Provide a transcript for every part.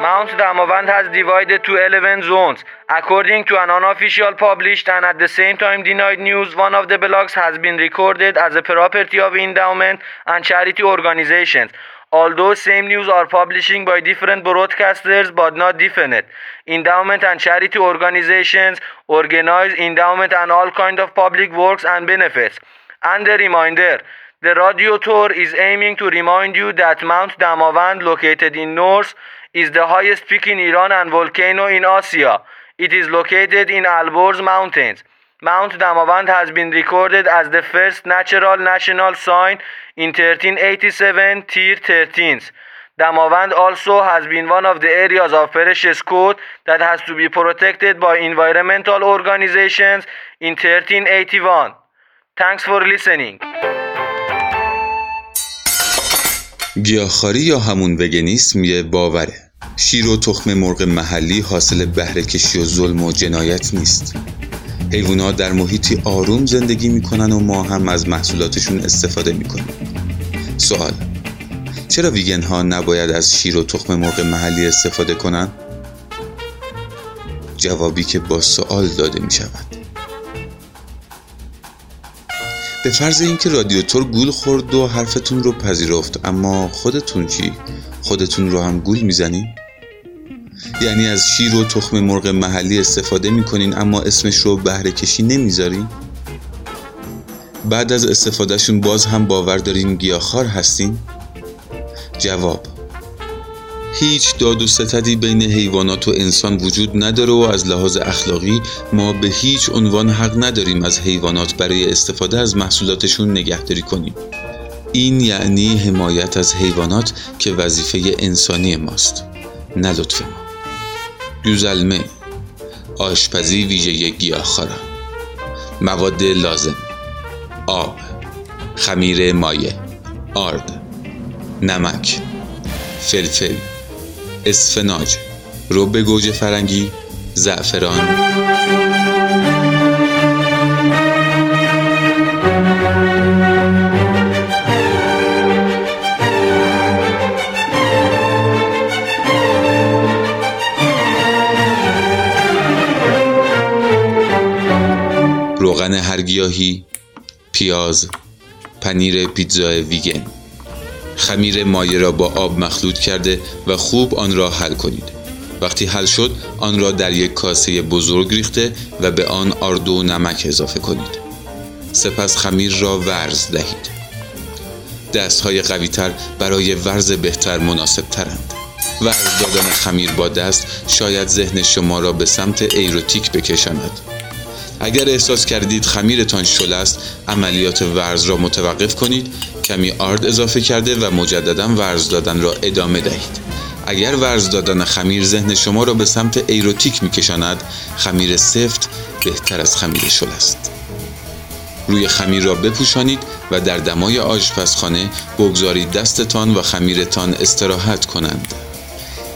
Mount Damavand has divided to 11 zones. According to an unofficial published and at the same time denied news, one of the blocks has been recorded as a property of endowment and charity organizations. Although same news are publishing by different broadcasters but not definite. Endowment and charity organizations organize endowment and all kind of public works and benefits. And a reminder, the radio tour is aiming to remind you that Mount Damavand located in north is the highest peak in Iran and volcano in Asia. It is located in Alborz Mountains. Mount Damavand has been recorded as the first natural national sign in 1387 Tier 13th. Damavand also has been one of the areas of precious code that has to be protected by environmental organizations in 1381. Thanks for listening. گیاهخواری یا همون وگنیسم یه باوره. شیر و تخم مرغ محلی حاصل بهره کشی و ظلم و جنایت نیست. حیوانات در محیطی آروم زندگی می‌کنن و ما هم از محصولاتشون استفاده می‌کنیم. سوال چرا ویگن ها نباید از شیر و تخم مرغ محلی استفاده کنن؟ جوابی که با سوال داده می شود به فرض اینکه رادیاتور گول خورد و حرفتون رو پذیرفت اما خودتون چی؟ خودتون رو هم گول می‌زنین؟ یعنی از شیر و تخم مرغ محلی استفاده می‌کنین اما اسمش رو بهره کشی نمی‌ذارین؟ بعد از استفادهشون باز هم باور دارین گیاهخوار هستین؟ جواب هیچ داد و ستدی بین حیوانات و انسان وجود نداره و از لحاظ اخلاقی ما به هیچ عنوان حق نداریم از حیوانات برای استفاده از محصولاتشون نگهداری کنیم. این یعنی حمایت از حیوانات که وظیفه انسانی ماست. نه لطف ما دوزلمه. آشپزی ویژه گیاهخواران. مواد لازم. آب. خمیر مایع. آرد نمک. فلفل. اسفناج. رب گوجه فرنگی زعفران. روغن هرگیاهی پیاز پنیر پیتزا ویگن. خمیر مایه را با آب مخلوط کرده و خوب آن را حل کنید. وقتی حل شد آن را در یک کاسه بزرگ ریخته و به آن آرد و نمک اضافه کنید. سپس خمیر را ورز دهید. دست های قوی تر برای ورز بهتر مناسب ترند ورز دادن خمیر با دست شاید ذهن شما را به سمت ایروتیک بکشاند. اگر احساس کردید خمیرتان شل است عملیات ورز را متوقف کنید کمی آرد اضافه کرده و مجددا ورز دادن را ادامه دهید. اگر ورز دادن خمیر ذهن شما را به سمت ایروتیک میکشاند خمیر سفت بهتر از خمیر شل است. روی خمیر را بپوشانید و در دمای آشپزخانه بگذارید دستتان و خمیرتان استراحت کنند.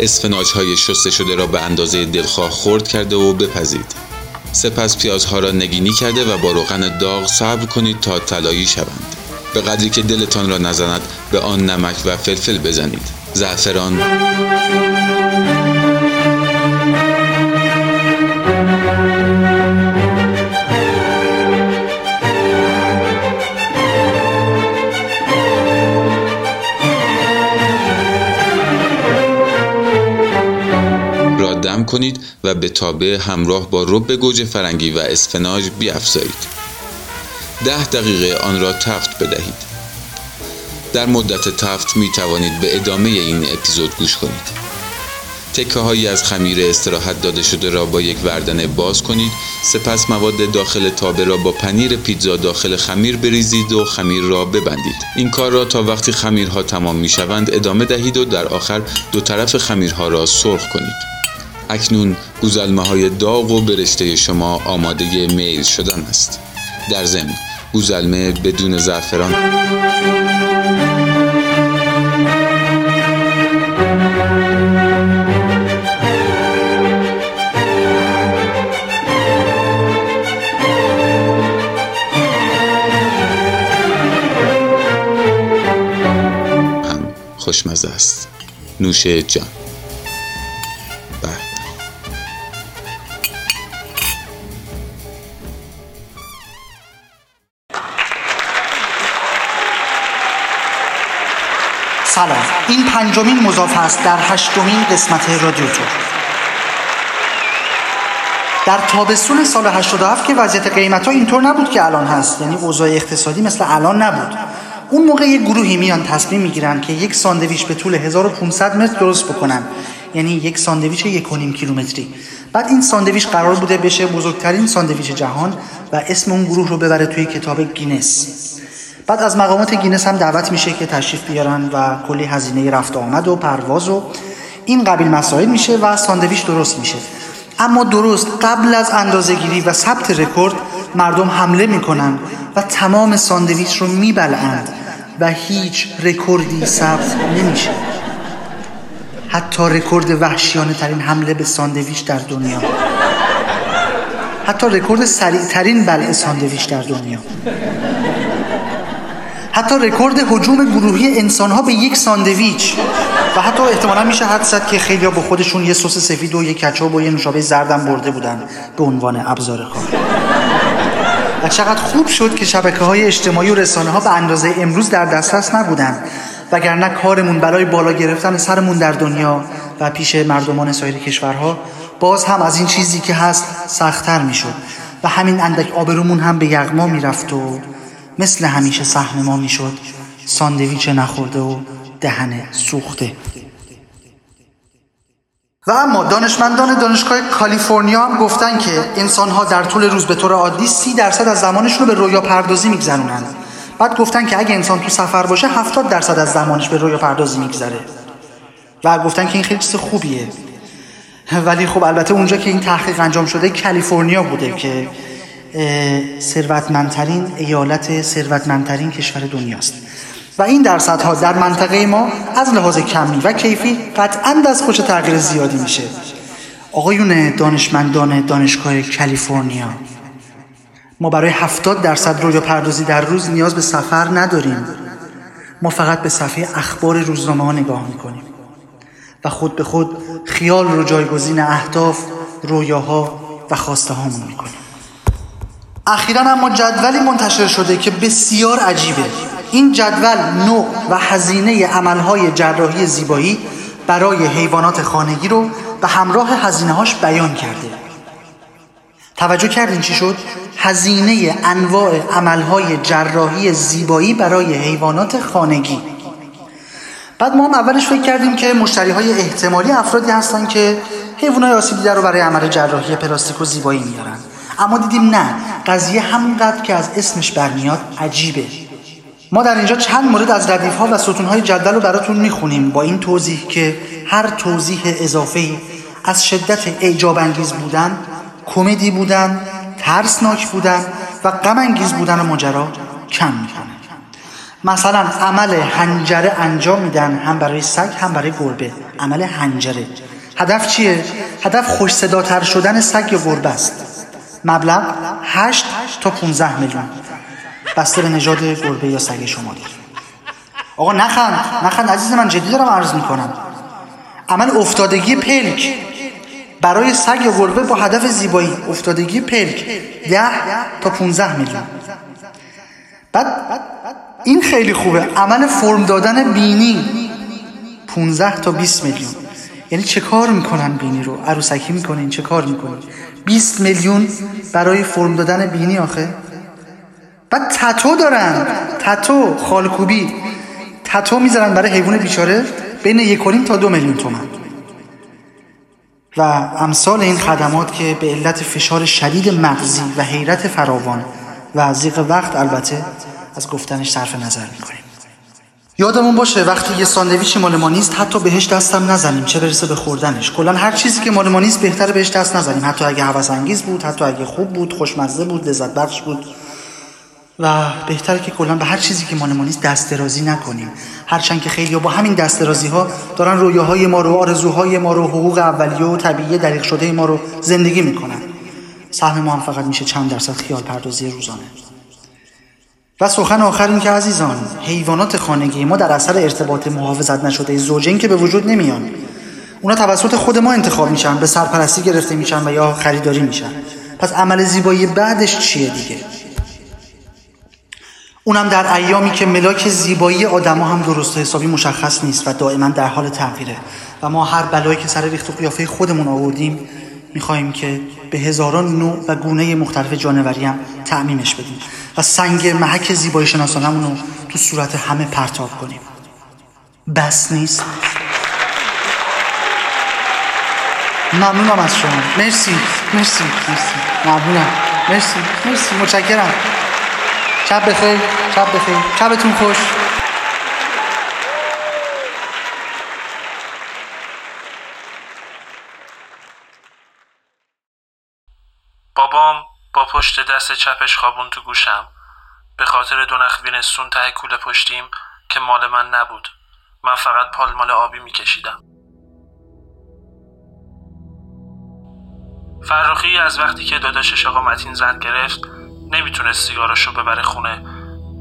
اسفناج های شسته شده را به اندازه دلخواه خرد کرده و بپزید. سپس پیازها را نگینی کرده و با روغن داغ صبر کنید تا طلایی شوند. به قدری که دلتان را نزند به آن نمک و فلفل بزنید. زعفران. دم کنید و به تابه همراه با رب گوجه فرنگی و اسفناج بیافزایید. ده دقیقه آن را تفت بدهید. در مدت تفت می توانید به ادامه این اپیزود گوش کنید. تکه هایی از خمیر استراحت داده شده را با یک وردن باز کنید. سپس مواد داخل تابه را با پنیر پیتزا داخل خمیر بریزید و خمیر را ببندید. این کار را تا وقتی خمیرها تمام می شوند ادامه دهید و در آخر دو طرف خمیرها را سرخ کنید. اکنون گوزلمه های داغ و برشته شما آماده میل شدن است. در ضمن گوزلمه بدون زعفران. خوشمزه است. نوش جان. این پنجمین مضاف است در هشتمین قسمت رادیو تو در تابستون سال 87 که وضعیت قیمت ها اینطور نبود که الان هست یعنی اوضاع اقتصادی مثل الان نبود. اون موقع یک گروهی میان تصمیم می‌گیرن که یک ساندویچ به طول 1500 متر درست بکنن یعنی یک ساندویچ یک و نیم کیلومتری. بعد این ساندویچ قرار بوده بشه بزرگترین ساندویچ جهان و اسم اون گروه رو ببره توی کتاب گینس. بعد از مقامات گینس هم دعوت میشه که تشریف بیارن و کلی هزینه رفت آمد و پرواز و این قبیل مسائل میشه و ساندویچ درست میشه. اما درست قبل از اندازه گیری و ثبت رکورد مردم حمله می‌کنن و تمام ساندویچ رو میبلعند و هیچ رکوردی ثبت نمیشه. حتی رکورد وحشیانه ترین حمله به ساندویچ در دنیا. حتی رکورد سریع ترین بلع ساندویچ در دنیا. حتی رکورد هجوم گروهی انسانها به یک ساندویچ. و حتی احتمالا میشه حدس زد که خیلی با خودشون یه سس سفید و یه کچاپ و یه نوشابه زردم برده بودن به عنوان ابزار کار و چقدر خوب شد که شبکه های اجتماعی و رسانه ها به اندازه امروز در دسترس نبودن. وگرنه کارمون برای بالا گرفتن سرمون در دنیا و پیش مردمان سایر کشورها باز هم از این چیزی که هست سختتر می‌شد. و همین اندک آبرومون هم به یغما می‌رفت و مثل همیشه سهم ما می‌شد. ساندویچ نخورده و دهن سوخته. و اما دانشمندان دانشگاه کالیفرنیا هم گفتن که انسان ها در طول روز به طور عادی سی درصد از زمانش رو به رویا پردازی میگذرونند. بعد گفتن که اگه انسان تو سفر باشه 70 درصد از زمانش به رویا پردازی میگذره. و گفتن که این خیلی چیز خوبیه. ولی خب البته اونجا که این تحقیق انجام شده کالیفرنیا بوده که ثروتمندترین ایالت ثروتمندترین کشور دنیاست. و این درصدها در منطقه ما از لحاظ کمی و کیفی قطعا از خوش تغییر زیادی میشه. آقایون دانشمندان دانشگاه کالیفرنیا ما برای هفتاد درصد رویا پردازی در روز نیاز به سفر نداریم. ما فقط به صفحه اخبار روزنامه ها نگاه می‌کنیم. و خود به خود خیال رو جایگزین اهداف رویاها و خواسته هامون می‌کنیم. اخیرا اما جدولی منتشر شده که بسیار عجیبه. این جدول نوع و هزینه عملهای جراحی زیبایی برای حیوانات خانگی رو به همراه هزینه هاش بیان کرده. توجه کردین چی شد؟ هزینه انواع عملهای جراحی زیبایی برای حیوانات خانگی. بعد ما هم اولش فکر کردیم که مشتری های احتمالی افرادی هستن که حیوانات آسیب دیده رو برای عمل جراحی پلاستیک و زیبایی میارن اما دیدیم نه. قضیه همونقدر که از اسمش برمیاد عجیبه. ما در اینجا چند مورد از ردیف ها و ستون های جدول رو براتون می‌خونیم با این توضیح که هر توضیح اضافه از شدت اعجاب انگیز بودن کمدی بودن ترسناک بودن و غم انگیز بودن ماجرا کم می‌کنه. مثلا عمل هنجره انجام میدن هم برای سگ هم برای گربه. عمل هنجره. هدف چیه؟ هدف خوش صداتر شدن سگ یا گربه است. مبلغ 8 تا 15 میلیون. بسته به نژاد گربه یا سگ شما دید آقا نخند نخند. عزیز من جدی دارم عرض می‌کنم. عمل افتادگی پلک. برای سگ گربه با هدف زیبایی افتادگی پلک. 10 تا 15 میلیون. بعد این خیلی خوبه. عمل فرم دادن بینی. 15 تا 20 میلیون. یعنی چه کار می‌کنن بینی رو؟ عروسکی می‌کنین چه کار می‌کنین؟ 20 میلیون برای فرم دادن بینی آخه. بعد تتو دارن. تتو خالکوبی. تتو می‌ذارن برای حیوان بیچاره بین یک تا دو میلیون تومن و امثال این خدمات که به علت فشار شدید مغزی و حیرت فراوان و زیق وقت البته از گفتنش صرف نظر می‌کنیم. یادمون باشه وقتی یه ساندویچی مال ما نیست حتی بهش دستم نزنیم چه برسه به خوردنش. کلا هر چیزی که مال ما نیست بهتره بهش دست نزنیم. حتی اگه هوس انگیز بود حتی اگه خوب بود خوشمزه بود لذت بخش بود. و بهتره که کلا به هر چیزی که مال ما نیست دست درازی نکنیم. هرچند که خیلی با همین دست درازی ها دارن رویاهای ما رو آرزوهای ما رو حقوق اولیه و طبیعی دریغ شده ما رو زندگی می‌کنن. سهم ما هم فقط میشه چند درصد خیال پردازی روزانه. و سخن آخر این که عزیزان حیوانات خانگی ما در اثر ارتباط محافظت نشده زوجین که به وجود نمیان. اونا توسط خود ما انتخاب میشن به سرپرستی گرفته میشن و یا خریداری میشن. پس عمل زیبایی بعدش چیه دیگه؟ اونم در ایامی که ملاک زیبایی آدما هم درست حسابی مشخص نیست و دائما در حال تغییره. و ما هر بلایی که سر ریخت و قیافه خودمون آوردیم می‌خواهیم که به هزاران نوع و گونه مختلف جانوری هم تعمیمش بدیم. و سنگ محک زیبایی شناسانمون رو تو صورت همه پرتاب کنیم. بس نیست. ممنونم از شما. مرسی. مرسی. مرسی. ممنونم. مرسی. مرسی. متشکرم. شب بخیر. شب بخیر. شبتون خوش بابام با پشت دست چپش خوابون تو گوشم. به خاطر دو نخ وینستون ته کوله پشتیم که مال من نبود. من فقط پالمال آبی میکشیدم. فرخی از وقتی که داداشش آقا متین زن گرفت نمی‌تونست سیگاراشو ببره خونه.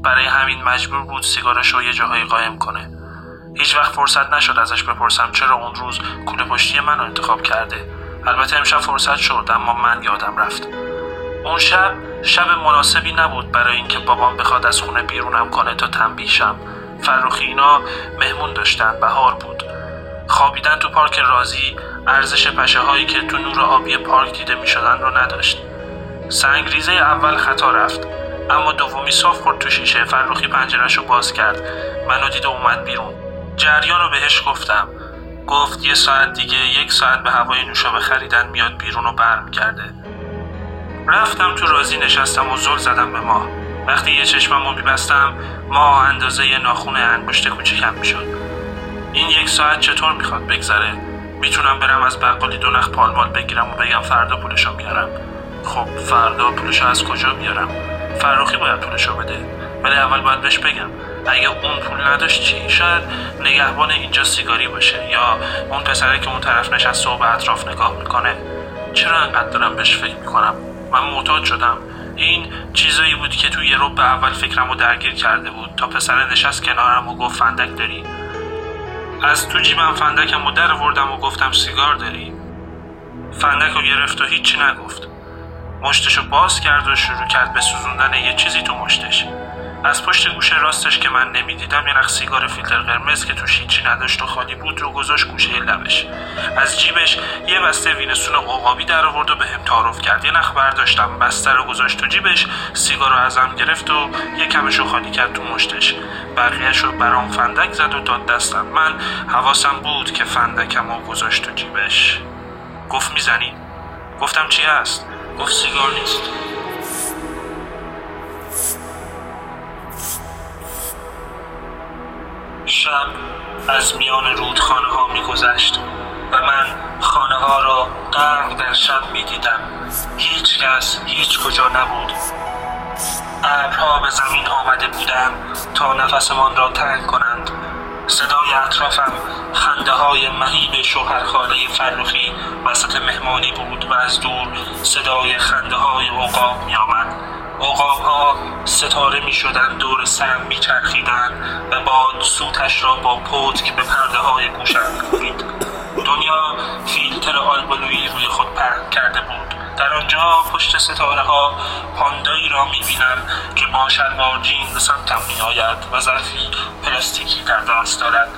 برای همین مجبور بود سیگاراشو یه جاهایی قایم کنه. هیچ وقت فرصت نشد ازش بپرسم چرا اون روز کوله پشتی من رو انتخاب کرده. البته امشب فرصت شد اما من یادم رفت. اون شب شب مناسبی نبود برای اینکه بابام بخواد از خونه بیرونم کنه تا تنبیشم فرخی اینا مهمون داشتن بهار بود. خوابیدن تو پارک رازی ارزش پشه هایی که تو نور آبی پارک دیده می شدن رو نداشت. سنگریزه اول خطا رفت اما دومی صاف خورد تو شیشه. فرخی پنجرش رو باز کرد. منو دید و اومد بیرون. جریان رو بهش گفتم. گفت یه ساعت دیگه یک ساعت به هوای نوشابه خریدن میاد بیرون و برم کرده رفتم تو رازی نشستم و زل زدم به ماه. وقتی یه چشمم رو میبستم ماه اندازه ناخون انگشت کوچیکم می‌شد. این یک ساعت چطور می‌خواد بگذره؟ می‌تونم برم از بقالی دو نخ پالمال بگیرم و بگم فردا پولشو میارم. خب فردا پولشو از کجا میارم؟ فروخی باید پولشو بده. ولی اول باید بهش بگم اگه اون پول نداشت چی؟ شاید نگهبان اینجا سیگاری باشه یا اون پسره که اون طرف نشسته و به اطراف نگاه می‌کنه. چرا انقدر دارم بهش فکر می‌کنم؟ من معتاد شدم. این چیزایی بود که تو یه رو به اول فکرم رو درگیر کرده بود. تا پسر نشست کنارم و گفت فندک داری. از تو جیبم فندکم و در وردم و گفتم سیگار داری. فندک رو گرفت و هیچی نگفت. مشتشو باز کرد و شروع کرد به سوزوندن یه چیزی تو مشتش. از پشت گوش راستش که من نمی‌دیدم یه نخ سیگار فیلتر قرمز که توش هیچی نداشت و خالی بود رو گذاشت گوشه لبش. از جیبش یه بسته وینسون عقابی در آورد و بهم تعارف کرد. یه نخ برداشتم بسته رو گذاشت تو جیبش سیگار رو ازم گرفت و یه کمش رو خالی کرد تو مشتش. بقیهش رو برام فندک زد و داد دستم. من حواسم بود که فندکم رو گذاشت تو جیبش. گفت می‌زنی؟ گفتم چی هست؟ گفت سیگار نیست. شب از میان رودخانه ها میگذشت و من خانه ها را غرق در شب می دیدم هیچ کس هیچ کجا نبود. ابرها به زمین آمده بودند تا نفسمان را تنگ کنند. صدای اطرافم خنده های مهیب شوهرخانه فرخی وسط مهمانی بود و از دور صدای خنده های عقاب می آمد عقاب ها ستاره می شدن دور سرم می چرخیدن و باد سوتش را با پتک به پرده های گوشم می دنیا فیلتر آلبالویی روی خود پهن کرده بود. در آنجا پشت ستاره ها پاندایی را می بینم که با شلوار جین به سمتم می آید و ظرفی پلاستیکی در دست دارد.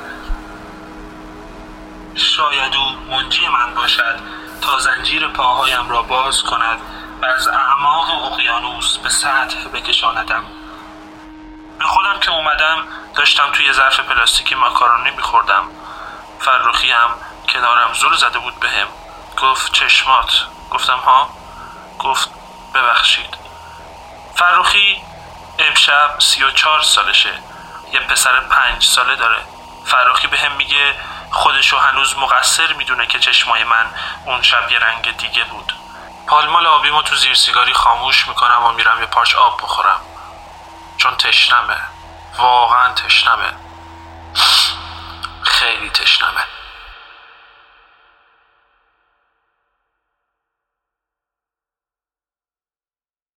شاید او منجی من باشد تا زنجیر پاهایم را باز کند. از اعماق اقیانوس به سطح بکشاندم. به خودم که اومدم داشتم توی ظرف پلاستیکی ماکارونی میخوردم. فرخی هم کنارم زل زده بود بهم. گفت چشمات. گفتم ها؟ گفت ببخشید. فرخی امشب سی و چار سالشه. یه پسر پنج ساله داره. فرخی به هم میگه خودشو هنوز مقصر می‌دونه که چشمای من اون شب یه رنگ دیگه بود. پالمال آبیمو تو زیر سیگاری خاموش می‌کنم و میرم یه پارچ آب بخورم. چون تشنمه. واقعا تشنمه. خیلی تشنمه.